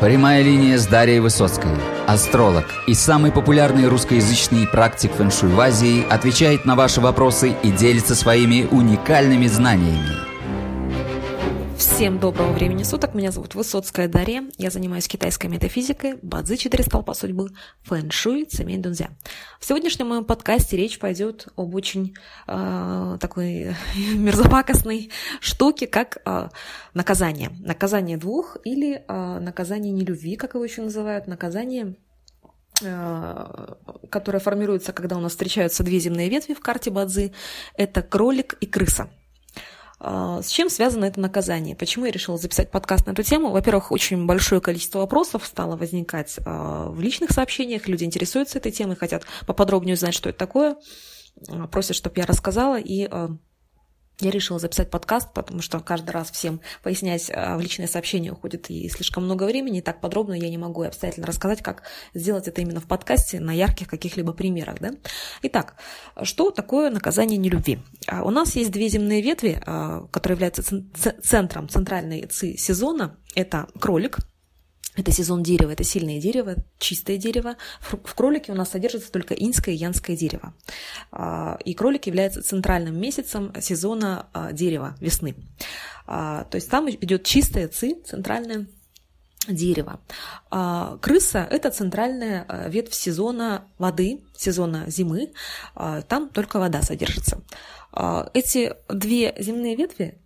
Прямая линия с Дарьей Высоцкой. Астролог и самый популярный русскоязычный практик фэншуй в Азии отвечает на ваши вопросы и делится своими уникальными знаниями. Всем доброго времени суток. Меня зовут Высоцкая Дарья. Я занимаюсь китайской метафизикой, бадзи четыре столпа судьбы, фэн-шуй, цемень дунзя. В сегодняшнем моем подкасте речь пойдет об очень э, такой мерзопакостной штуке, как э, наказание. Наказание двух или э, наказание нелюбви, как его еще называют, наказание которое формируется, когда у нас встречаются две земные ветви в карте Бадзи, это кролик и крыса. А, с чем связано это наказание? Почему я решила записать подкаст на эту тему? Во-первых, очень большое количество вопросов стало возникать а, в личных сообщениях. Люди интересуются этой темой, хотят поподробнее узнать, что это такое. А, просят, чтобы я рассказала. И я решила записать подкаст, потому что каждый раз всем пояснять а, в личное сообщение уходит и слишком много времени, и так подробно я не могу обстоятельно рассказать, как сделать это именно в подкасте на ярких каких-либо примерах. Да? Итак, что такое наказание нелюбви? А, у нас есть две земные ветви, а, которые являются центром центральной ци сезона. Это кролик, это сезон дерева, это сильное дерево, чистое дерево. В кролике у нас содержится только инское и янское дерево. А, и кролик является центральным месяцем сезона а, дерева, весны. А, то есть там идет чистое ци, центральное дерево. Крыса – это центральная ветвь сезона воды, сезона зимы. Там только вода содержится. Эти две земные ветви,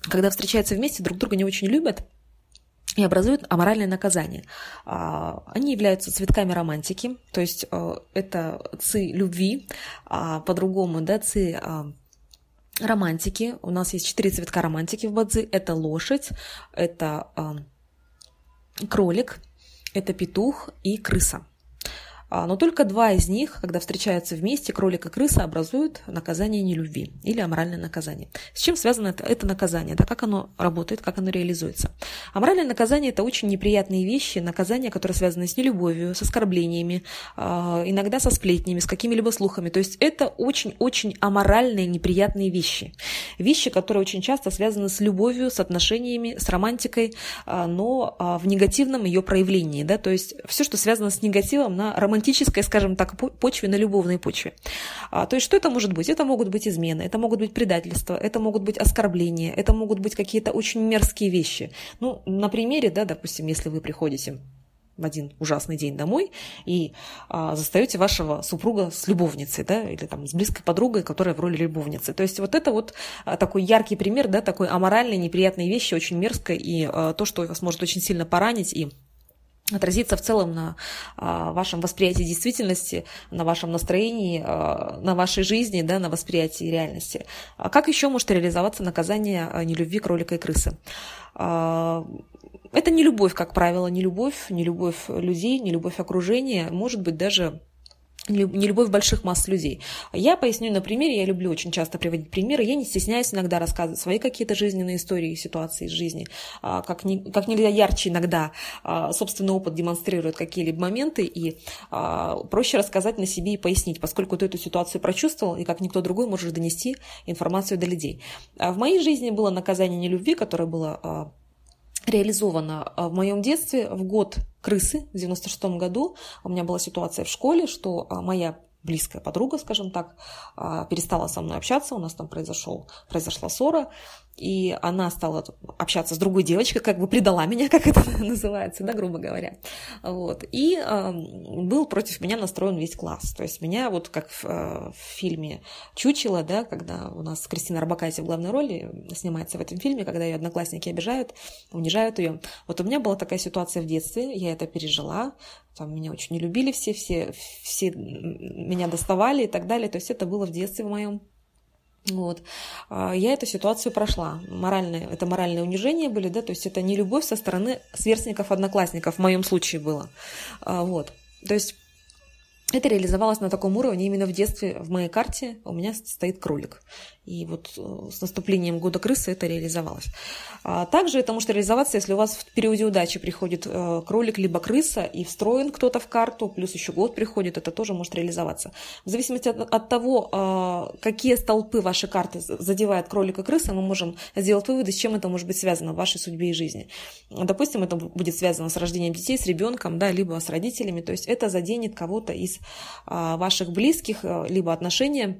когда встречаются вместе, друг друга не очень любят – и образуют аморальное наказание. А, они являются цветками романтики, то есть э, это ци любви, а по-другому, да, ци а, романтики. У нас есть четыре цветка романтики в Бадзи. Это лошадь, это кролик, это петух и крыса. А, но только два из них, когда встречаются вместе, кролик и крыса, образуют наказание нелюбви или аморальное наказание. С чем связано это, это наказание? Да, как оно работает, как оно реализуется? Аморальное наказание – это очень неприятные вещи, наказания, которые связаны с нелюбовью, с оскорблениями, а, иногда со сплетнями, с какими-либо слухами. То есть это очень-очень аморальные, неприятные вещи. Вещи, которые очень часто связаны с любовью, с отношениями, с романтикой, а, но в негативном ее проявлении. Да? То есть все, что связано с негативом на романтическом романтической, скажем так, почве, на любовной почве. А, то есть что это может быть? Это могут быть измены, это могут быть предательства, это могут быть оскорбления, это могут быть какие-то очень мерзкие вещи. Ну, на примере, да, допустим, если вы приходите в один ужасный день домой и а, застаете вашего супруга с любовницей, да, или там с близкой подругой, которая в роли любовницы. То есть вот это вот а, такой яркий пример, да, такой аморальной, неприятной вещи, очень мерзкой, и а, то, что вас может очень сильно поранить и отразиться в целом на а, вашем восприятии действительности, на вашем настроении, а, на вашей жизни, да, на восприятии реальности. А как еще может реализоваться наказание нелюбви кролика и крысы? Это не любовь, как правило, не любовь, не любовь людей, не любовь окружения, может быть даже не любовь больших масс людей. Я поясню на примере, я люблю очень часто приводить примеры, я не стесняюсь иногда рассказывать свои какие-то жизненные истории, ситуации из жизни, а, как, не, как нельзя ярче иногда а, собственный опыт демонстрирует какие-либо моменты, и а, проще рассказать на себе и пояснить, поскольку ты эту ситуацию прочувствовал, и как никто другой можешь донести информацию до людей. В моей жизни было наказание нелюбви, которое было реализовано а, в моем детстве в год крысы в 96 году. У меня была ситуация в школе, что а, моя близкая подруга, скажем так, а, перестала со мной общаться, у нас там произошел, произошла ссора, и она стала общаться с другой девочкой, как бы предала меня, как это называется, да, грубо говоря. Вот. И э, был против меня настроен весь класс. То есть меня вот как в, э, в фильме «Чучело», да, когда у нас Кристина Арбакайте в главной роли снимается в этом фильме, когда ее одноклассники обижают, унижают ее. Вот у меня была такая ситуация в детстве, я это пережила, там меня очень не любили все, все, все меня доставали и так далее. То есть это было в детстве в моем вот. А, я эту ситуацию прошла. Моральное, это моральное унижение были, да, то есть это не любовь со стороны сверстников, одноклассников, в моем случае было. А, вот. То есть это реализовалось на таком уровне именно в детстве в моей карте у меня стоит кролик. И вот э, с наступлением года крысы это реализовалось. А также это может реализоваться, если у вас в периоде удачи приходит э, кролик либо крыса и встроен кто-то в карту, плюс еще год приходит, это тоже может реализоваться. В зависимости от, от того, э, какие столпы вашей карты задевает кролика крыса, мы можем сделать выводы, с чем это может быть связано в вашей судьбе и жизни. Допустим, это будет связано с рождением детей, с ребенком, да, либо с родителями, то есть это заденет кого-то из ваших близких, либо отношения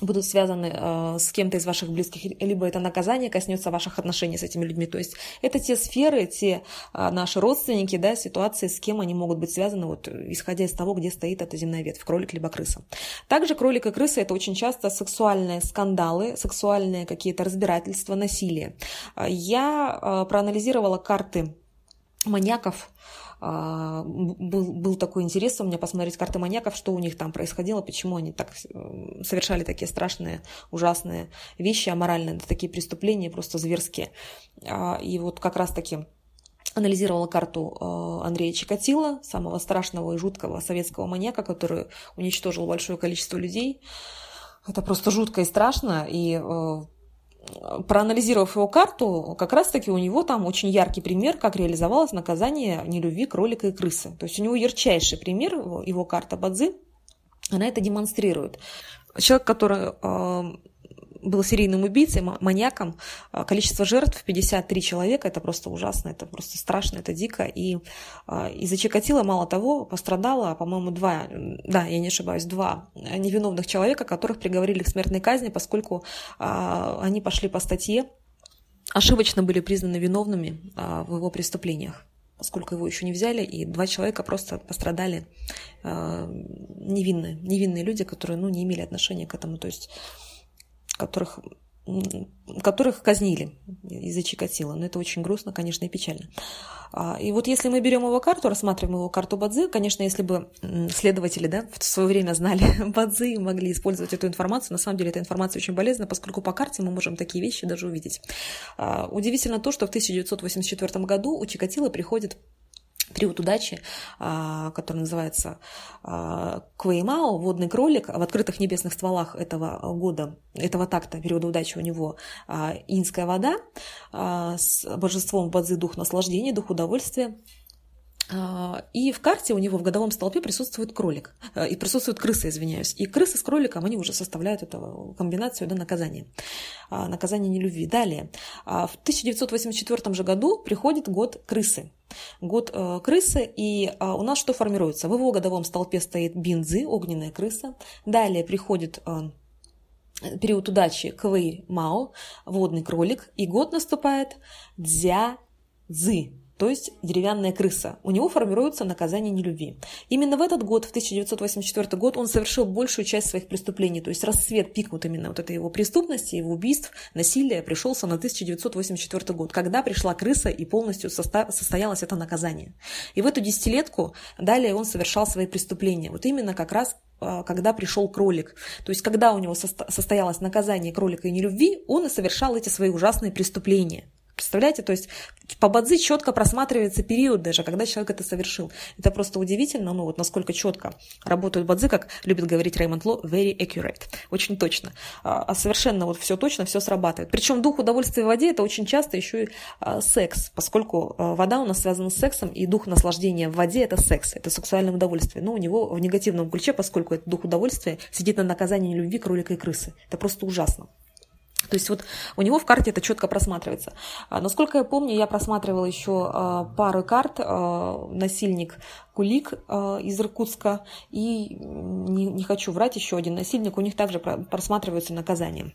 будут связаны э, с кем-то из ваших близких, либо это наказание коснется ваших отношений с этими людьми. То есть это те сферы, те наши родственники, да, ситуации, с кем они могут быть связаны, вот, исходя из того, где стоит эта земная ветвь, кролик либо крыса. Также кролик и крыса – это очень часто сексуальные скандалы, сексуальные какие-то разбирательства, насилие. Я проанализировала карты маньяков, а, был, был такой интерес у меня посмотреть карты маньяков, что у них там происходило, почему они так э, совершали такие страшные, ужасные вещи, аморальные, такие преступления просто зверские. А, и вот как раз-таки анализировала карту э, Андрея Чикатила, самого страшного и жуткого советского маньяка, который уничтожил большое количество людей. Это просто жутко и страшно, и э, проанализировав его карту, как раз-таки у него там очень яркий пример, как реализовалось наказание нелюбви кролика и крысы. То есть у него ярчайший пример, его карта Бадзи, она это демонстрирует. Человек, который э, был серийным убийцей, маньяком. А, количество жертв 53 человека, это просто ужасно, это просто страшно, это дико. И а, из-за Чикатила, мало того, пострадало, по-моему, два, да, я не ошибаюсь, два невиновных человека, которых приговорили к смертной казни, поскольку а, они пошли по статье, ошибочно были признаны виновными в его преступлениях поскольку его еще не взяли, и два человека просто пострадали невинные, невинные люди, которые ну, не имели отношения к этому. То есть которых которых казнили из-за Чикатила. Но это очень грустно, конечно, и печально. А, и вот если мы берем его карту, рассматриваем его карту Бадзи, конечно, если бы следователи да, в свое время знали Бадзи и могли использовать эту информацию, на самом деле эта информация очень полезна, поскольку по карте мы можем такие вещи даже увидеть. А, удивительно то, что в 1984 году у Чикатила приходит период удачи, а, который называется а, Квеймао, водный кролик. В открытых небесных стволах этого года, этого такта, периода удачи у него а, инская вода с божеством Бадзи дух наслаждения, дух удовольствия. А, и в карте у него в годовом столпе присутствует кролик, э, и присутствует крыса, извиняюсь. И крысы с кроликом, они уже составляют эту комбинацию да, наказания. А, наказание нелюбви. Далее. А, в 1984 же году приходит год крысы. Год э, крысы, и у нас что формируется? В его годовом столпе стоит бинзы, огненная крыса. Далее приходит э, период удачи Квей Мао, водный кролик, и год наступает Дзя Зы, то есть деревянная крыса. У него формируется наказание нелюбви. Именно в этот год, в 1984 год, он совершил большую часть своих преступлений, то есть расцвет, пик вот именно вот этой его преступности, его убийств, насилия пришелся на 1984 год, когда пришла крыса и полностью состоялось это наказание. И в эту десятилетку далее он совершал свои преступления. Вот именно как раз а, когда пришел кролик. То есть, когда у него состоялось наказание кролика и нелюбви, он и совершал эти свои ужасные преступления. Представляете, то есть по Бадзи четко просматривается период даже, когда человек это совершил. Это просто удивительно, ну вот насколько четко работают Бадзи, как любит говорить Реймонд Ло, very accurate, очень точно. А, а совершенно вот все точно, все срабатывает. Причем дух удовольствия в воде это очень часто еще и а, секс, поскольку а, вода у нас связана с сексом, и дух наслаждения в воде это секс, это сексуальное удовольствие. Но у него в негативном ключе, поскольку это дух удовольствия, сидит на наказании любви кролика и крысы. Это просто ужасно. То есть вот у него в карте это четко просматривается. А, насколько я помню, я просматривала еще а, пару карт. А, насильник Кулик из Иркутска и не, не хочу врать, еще один насильник. У них также просматриваются наказания.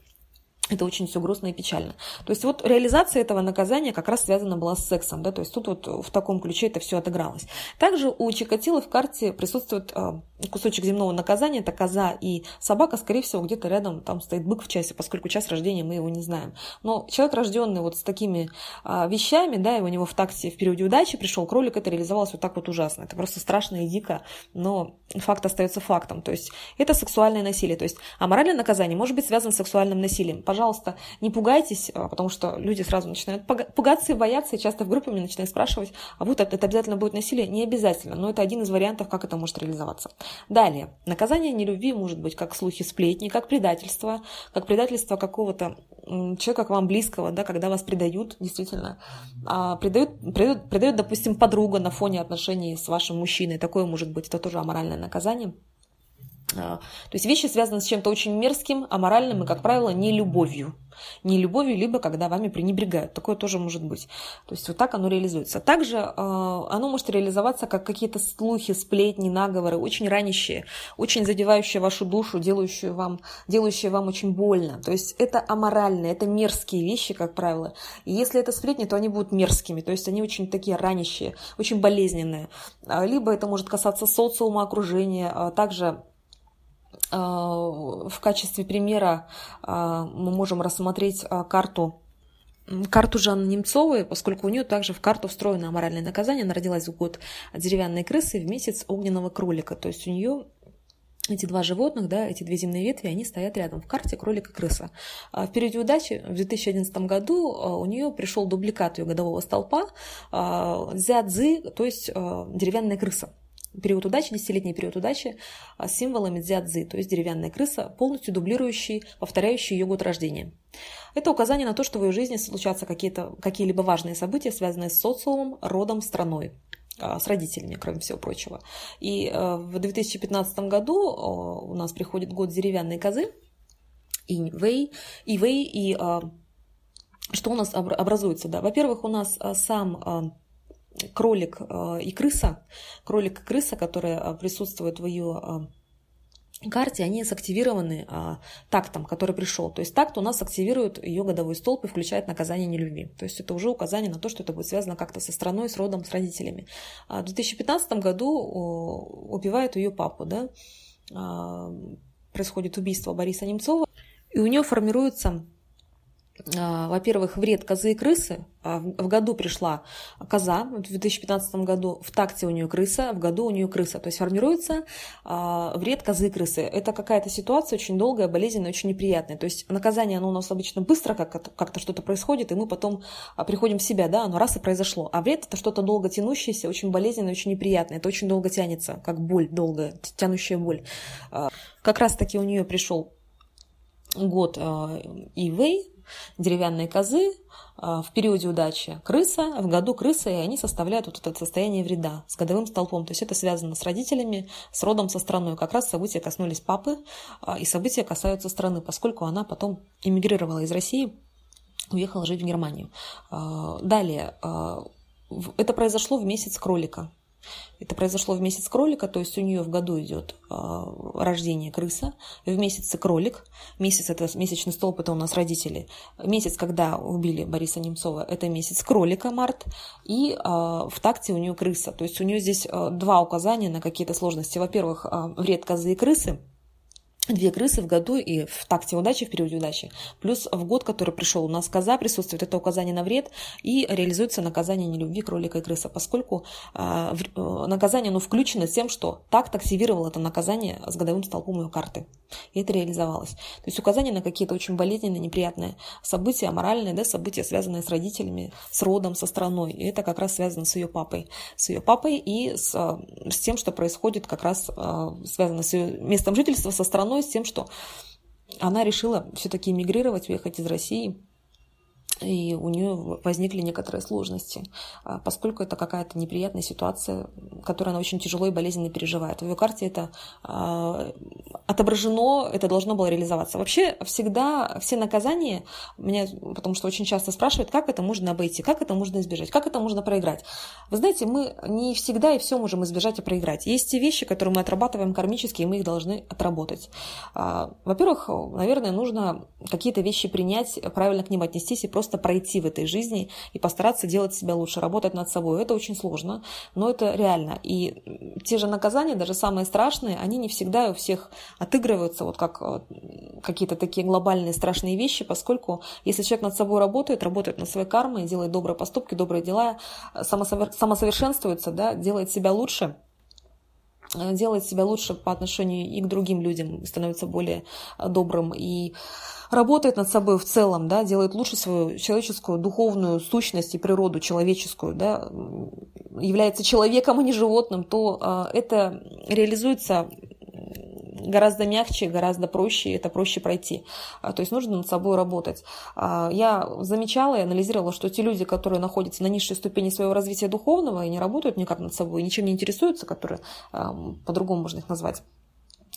Это очень все грустно и печально. То есть вот реализация этого наказания как раз связана была с сексом, да, то есть тут вот в таком ключе это все отыгралось. Также у Чикатило в карте присутствует э, кусочек земного наказания, это коза и собака, скорее всего, где-то рядом там стоит бык в часе, поскольку час рождения мы его не знаем. Но человек, рожденный вот с такими э, вещами, да, и у него в такте в периоде удачи пришел кролик, это реализовалось вот так вот ужасно. Это просто страшно и дико, но факт остается фактом. То есть это сексуальное насилие. То есть аморальное наказание может быть связано с сексуальным насилием. Пожалуйста, пожалуйста, не пугайтесь, а, потому что люди сразу начинают пугаться и бояться, и часто в группе мне начинают спрашивать, а вот это, это обязательно будет насилие? Не обязательно, но это один из вариантов, как это может реализоваться. Далее, наказание нелюбви может быть как слухи сплетни, как предательство, как предательство какого-то человека к вам близкого, да, когда вас предают, действительно, а, предают, предают, предают, допустим, подруга на фоне отношений с вашим мужчиной, такое может быть, это тоже аморальное наказание. А, то есть вещи связаны с чем-то очень мерзким, аморальным и, как правило, не любовью. Не любовью, либо когда вами пренебрегают. Такое тоже может быть. То есть вот так оно реализуется. Также э, оно может реализоваться как какие-то слухи, сплетни, наговоры, очень ранящие, очень задевающие вашу душу, делающие вам, делающие вам очень больно. То есть это аморальные, это мерзкие вещи, как правило. И если это сплетни, то они будут мерзкими. То есть они очень такие ранящие, очень болезненные. А, либо это может касаться социума, окружения. Также в качестве примера э, мы можем рассмотреть э, карту карту Жанны Немцовой, поскольку у нее также в карту встроено моральное наказание. Она родилась в год деревянной крысы в месяц огненного кролика. То есть у нее эти два животных, да, эти две земные ветви, они стоят рядом в карте кролик и крыса. В периоде удачи в 2011 году у нее пришел дубликат ее годового столпа дзядзы, то есть деревянная крыса период удачи, десятилетний период удачи а, с символами дзядзы, то есть деревянная крыса, полностью дублирующий, повторяющий ее год рождения. Это указание на то, что в ее жизни случатся какие-то, какие-либо важные события, связанные с социумом, родом, страной а, с родителями, кроме всего прочего. И а, в 2015 году у нас приходит год деревянной козы, Инвей, Ивей, и что у нас образуется? Да? Во-первых, у нас сам кролик э, и крыса, кролик и крыса, которые э, присутствуют в ее э, карте, они сактивированы а, тактом, который пришел. То есть такт у нас активирует ее годовой столб и включает наказание нелюбви. То есть это уже указание на то, что это будет связано как-то со страной, с родом, с родителями. А в 2015 году убивают ее папу, да, а, происходит убийство Бориса Немцова, и у нее формируется во-первых, вред козы и крысы. А, в году пришла коза, в 2015 году в такте у нее крыса, в году у нее крыса. То есть формируется а, вред козы и крысы. Это какая-то ситуация очень долгая, болезненная, очень неприятная. То есть наказание, оно у нас обычно быстро как-то, как что-то происходит, и мы потом приходим в себя, да, оно раз и произошло. А вред это что-то долго тянущееся, очень болезненное, очень неприятное. Это очень долго тянется, как боль долгая, тянущая боль. Как раз-таки у нее пришел год Ивей, деревянные козы, а, в периоде удачи крыса, в году крыса, и они составляют вот это состояние вреда с годовым столпом. То есть это связано с родителями, с родом, со страной. Как раз события коснулись папы, а, и события касаются страны, поскольку она потом эмигрировала из России, уехала жить в Германию. А, далее, это произошло в месяц кролика. Это произошло в месяц кролика, то есть у нее в году идет э, рождение крыса, в месяце кролик, месяц это месячный столб, это у нас родители, месяц, когда убили Бориса Немцова, это месяц кролика, март, и э, в такте у нее крыса, то есть у нее здесь э, два указания на какие-то сложности. Во-первых, вред козы и крысы, две крысы в году и в такте удачи, в периоде удачи. Плюс в год, который пришел, у нас коза присутствует, это указание на вред, и реализуется наказание нелюбви кролика и крыса, поскольку э, э, наказание оно включено тем, что такт активировал это наказание с годовым столпом ее карты. И это реализовалось. То есть указание на какие-то очень болезненные, неприятные события, моральные, да, события, связанные с родителями, с родом, со страной. И это как раз связано с ее папой. С ее папой и с, с тем, что происходит как раз э, связано с ее местом жительства, со страной, с тем, что она решила все-таки мигрировать, уехать из России и у нее возникли некоторые сложности, а, поскольку это какая-то неприятная ситуация, которую она очень тяжело и болезненно переживает. В ее карте это а, отображено, это должно было реализоваться. Вообще всегда все наказания, меня, потому что очень часто спрашивают, как это можно обойти, как это можно избежать, как это можно проиграть. Вы знаете, мы не всегда и все можем избежать и проиграть. Есть те вещи, которые мы отрабатываем кармически, и мы их должны отработать. А, во-первых, наверное, нужно какие-то вещи принять, правильно к ним отнестись и просто просто пройти в этой жизни и постараться делать себя лучше, работать над собой. Это очень сложно, но это реально. И те же наказания, даже самые страшные, они не всегда у всех отыгрываются вот как э, какие-то такие глобальные страшные вещи, поскольку если человек над собой работает, работает над своей кармой, делает добрые поступки, добрые дела, самосовершенствуется, да, делает себя лучше – делает себя лучше по отношению и к другим людям, становится более добрым и работает над собой в целом, да, делает лучше свою человеческую духовную сущность и природу человеческую, да, является человеком, а не животным, то э, это реализуется гораздо мягче, гораздо проще, это проще пройти. А, то есть нужно над собой работать. А, я замечала и анализировала, что те люди, которые находятся на низшей ступени своего развития духовного и не работают никак над собой, ничем не интересуются, которые по-другому можно их назвать,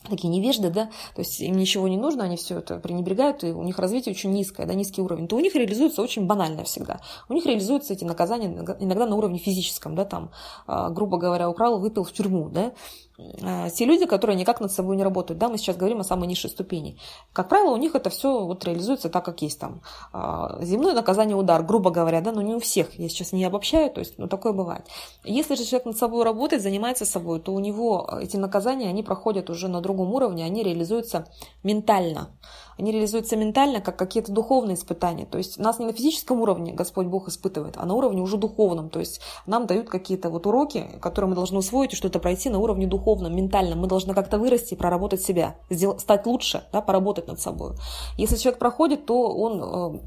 такие невежды, да, то есть им ничего не нужно, они все это пренебрегают, и у них развитие очень низкое, да, низкий уровень, то у них реализуется очень банально всегда. У них реализуются эти наказания иногда на уровне физическом, да, там, грубо говоря, украл, выпил в тюрьму, да, Э, те люди, которые никак над собой не работают. Да, мы сейчас говорим о самой низшей ступени. Как правило, у них это все вот реализуется так, как есть там. А, земное наказание удар, грубо говоря, да, но не у всех. Я сейчас не обобщаю, то есть, ну, такое бывает. Если же человек над собой работает, занимается собой, то у него эти наказания, они проходят уже на другом уровне, они реализуются ментально они реализуются ментально, как какие-то духовные испытания. То есть нас не на физическом уровне Господь Бог испытывает, а на уровне уже духовном. То есть нам дают какие-то вот уроки, которые мы должны усвоить и что-то пройти на уровне духовном, ментальном. Мы должны как-то вырасти, проработать себя, стать лучше, да, поработать над собой. Если человек проходит, то он э,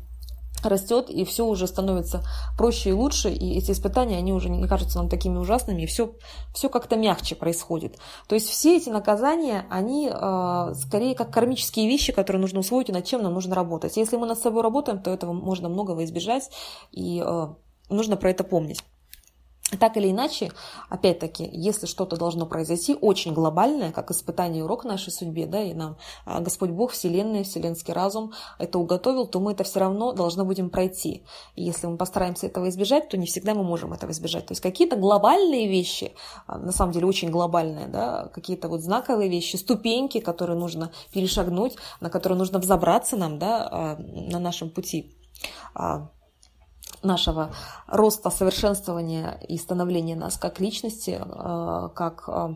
растет, и все уже становится проще и лучше, и эти испытания, они уже не кажутся нам такими ужасными, и все, все как-то мягче происходит. То есть все эти наказания, они э, скорее как кармические вещи, которые нужно усвоить, и над чем нам нужно работать. Если мы над собой работаем, то этого можно многого избежать, и э, нужно про это помнить. Так или иначе, опять-таки, если что-то должно произойти очень глобальное, как испытание и урок нашей судьбе, да, и нам а, Господь Бог, Вселенная, Вселенский разум это уготовил, то мы это все равно должны будем пройти. И если мы постараемся этого избежать, то не всегда мы можем этого избежать. То есть какие-то глобальные вещи, а, на самом деле очень глобальные, да, какие-то вот знаковые вещи, ступеньки, которые нужно перешагнуть, на которые нужно взобраться нам, да, а, на нашем пути нашего роста, совершенствования и становления нас как личности, э, как э,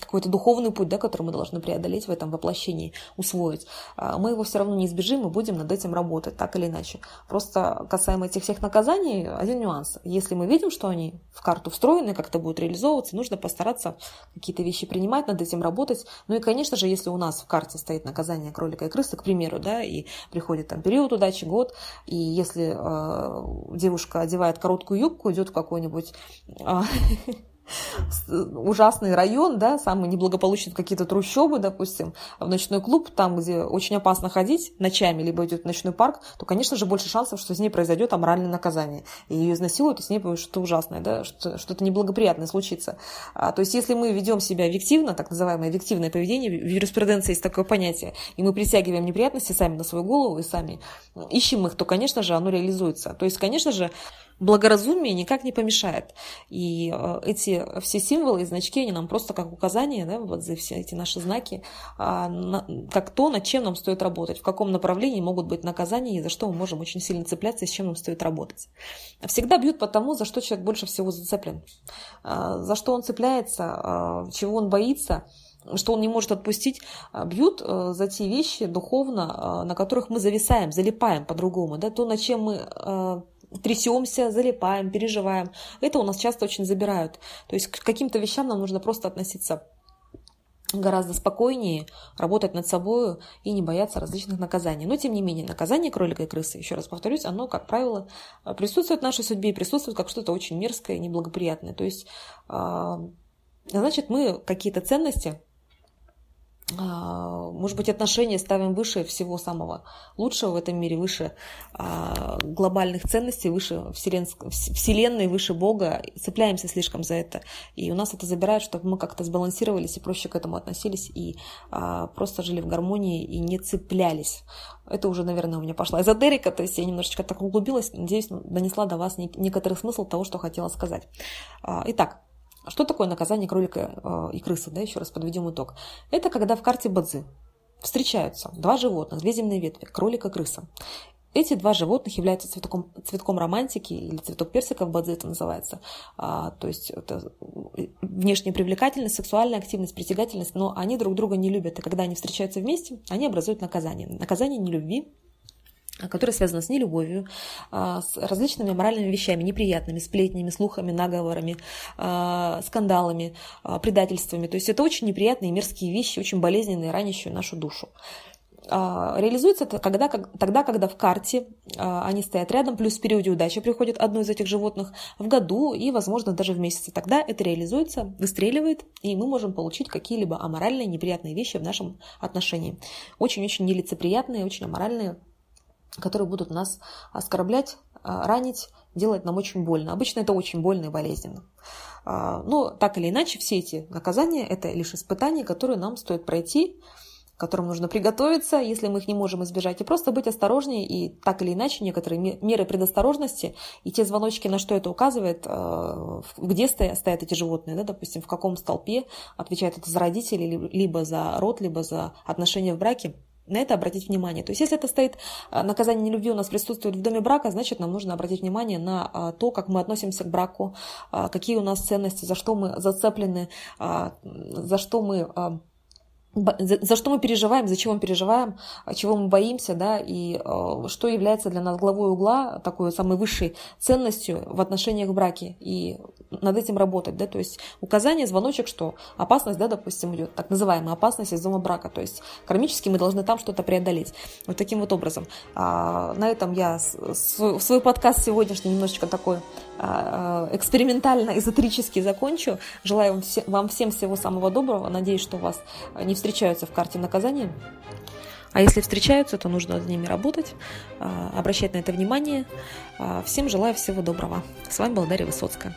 какой-то духовный путь, да, который мы должны преодолеть в этом воплощении, усвоить, а, мы его все равно не избежим и будем над этим работать, так или иначе. Просто касаемо этих всех наказаний, один нюанс. Если мы видим, что они в карту встроены, как это будет реализовываться, нужно постараться какие-то вещи принимать, над этим работать. Ну и, конечно же, если у нас в карте стоит наказание кролика и крысы, к примеру, да, и приходит там период удачи, год, и если э, девушка одевает короткую юбку, идет в какой-нибудь э, ужасный район, да, самый неблагополучный, какие-то трущобы, допустим, в ночной клуб, там, где очень опасно ходить ночами, либо идет в ночной парк, то, конечно же, больше шансов, что с ней произойдет аморальное наказание. И ее изнасилуют, и с ней что-то ужасное, да, что-то неблагоприятное случится. А, то есть, если мы ведем себя объективно, так называемое объективное поведение, в юриспруденции есть такое понятие, и мы притягиваем неприятности сами на свою голову и сами ищем их, то, конечно же, оно реализуется. То есть, конечно же, благоразумие никак не помешает. И э, эти все символы и значки, они нам просто как указания, да, вот за все эти наши знаки, а, как то, над чем нам стоит работать, в каком направлении могут быть наказания и за что мы можем очень сильно цепляться и с чем нам стоит работать. Всегда бьют по тому, за что человек больше всего зацеплен, а, за что он цепляется, а, чего он боится, что он не может отпустить, бьют э, за те вещи духовно, на которых мы зависаем, залипаем по-другому, да, то, над чем мы трясемся, залипаем, переживаем. Это у нас часто очень забирают. То есть к каким-то вещам нам нужно просто относиться гораздо спокойнее, работать над собой и не бояться различных наказаний. Но, тем не менее, наказание кролика и крысы, еще раз повторюсь, оно, как правило, присутствует в нашей судьбе и присутствует как что-то очень мерзкое и неблагоприятное. То есть, а, значит, мы какие-то ценности может быть, отношения ставим выше всего самого лучшего в этом мире, выше а, глобальных ценностей, выше вселенной, выше Бога, цепляемся слишком за это. И у нас это забирает, чтобы мы как-то сбалансировались и проще к этому относились, и а, просто жили в гармонии и не цеплялись. Это уже, наверное, у меня пошла эзотерика, то есть я немножечко так углубилась, надеюсь, донесла до вас некоторый смысл того, что хотела сказать. Итак, а что такое наказание кролика э, и крысы? Да, еще раз подведем итог. Это когда в карте Бадзи встречаются два животных, две земные ветви, кролик и крыса. Эти два животных являются цветком, цветком романтики, или цветок персика в Бадзи это называется. А, то есть это внешняя привлекательность, сексуальная активность, притягательность, но они друг друга не любят. И когда они встречаются вместе, они образуют наказание. Наказание нелюбви, которая связана с нелюбовью, а, с различными моральными вещами, неприятными, сплетнями, слухами, наговорами, а, скандалами, а, предательствами. То есть это очень неприятные мерзкие вещи, очень болезненные, ранящие нашу душу. Реализуется это когда, тогда, когда в карте они стоят рядом, плюс в периоде удачи приходит одно из этих животных в году и, возможно, даже в месяце. Тогда это реализуется, выстреливает, и мы можем получить какие-либо аморальные, неприятные вещи в нашем отношении. Очень-очень нелицеприятные, очень аморальные которые будут нас оскорблять, а, ранить, делать нам очень больно. Обычно это очень больно и болезненно. А, но так или иначе, все эти наказания – это лишь испытания, которые нам стоит пройти, которым нужно приготовиться, если мы их не можем избежать, и просто быть осторожнее, и так или иначе некоторые меры предосторожности и те звоночки, на что это указывает, а, где стоят эти животные, да, допустим, в каком столпе отвечает это за родителей, либо за род, либо за отношения в браке – на это обратить внимание. То есть, если это стоит а, наказание нелюбви у нас присутствует в доме брака, значит, нам нужно обратить внимание на а, то, как мы относимся к браку, а, какие у нас ценности, за что мы зацеплены, за что мы за, за что мы переживаем, за чего мы переживаем, чего мы боимся, да, и э, что является для нас главой угла, такой самой высшей ценностью в отношениях в браке, и над этим работать, да, то есть указание, звоночек, что опасность, да, допустим, идет, так называемая опасность из дома брака, то есть кармически мы должны там что-то преодолеть, вот таким вот образом. А, на этом я свой, свой подкаст сегодняшний немножечко такой а, экспериментально-эзотерически закончу. Желаю вам, все, вам всем всего самого доброго. Надеюсь, что у вас не встречаются в карте наказания. А если встречаются, то нужно с ними работать, а, обращать на это внимание. А, всем желаю всего доброго. С вами была Дарья Высоцкая.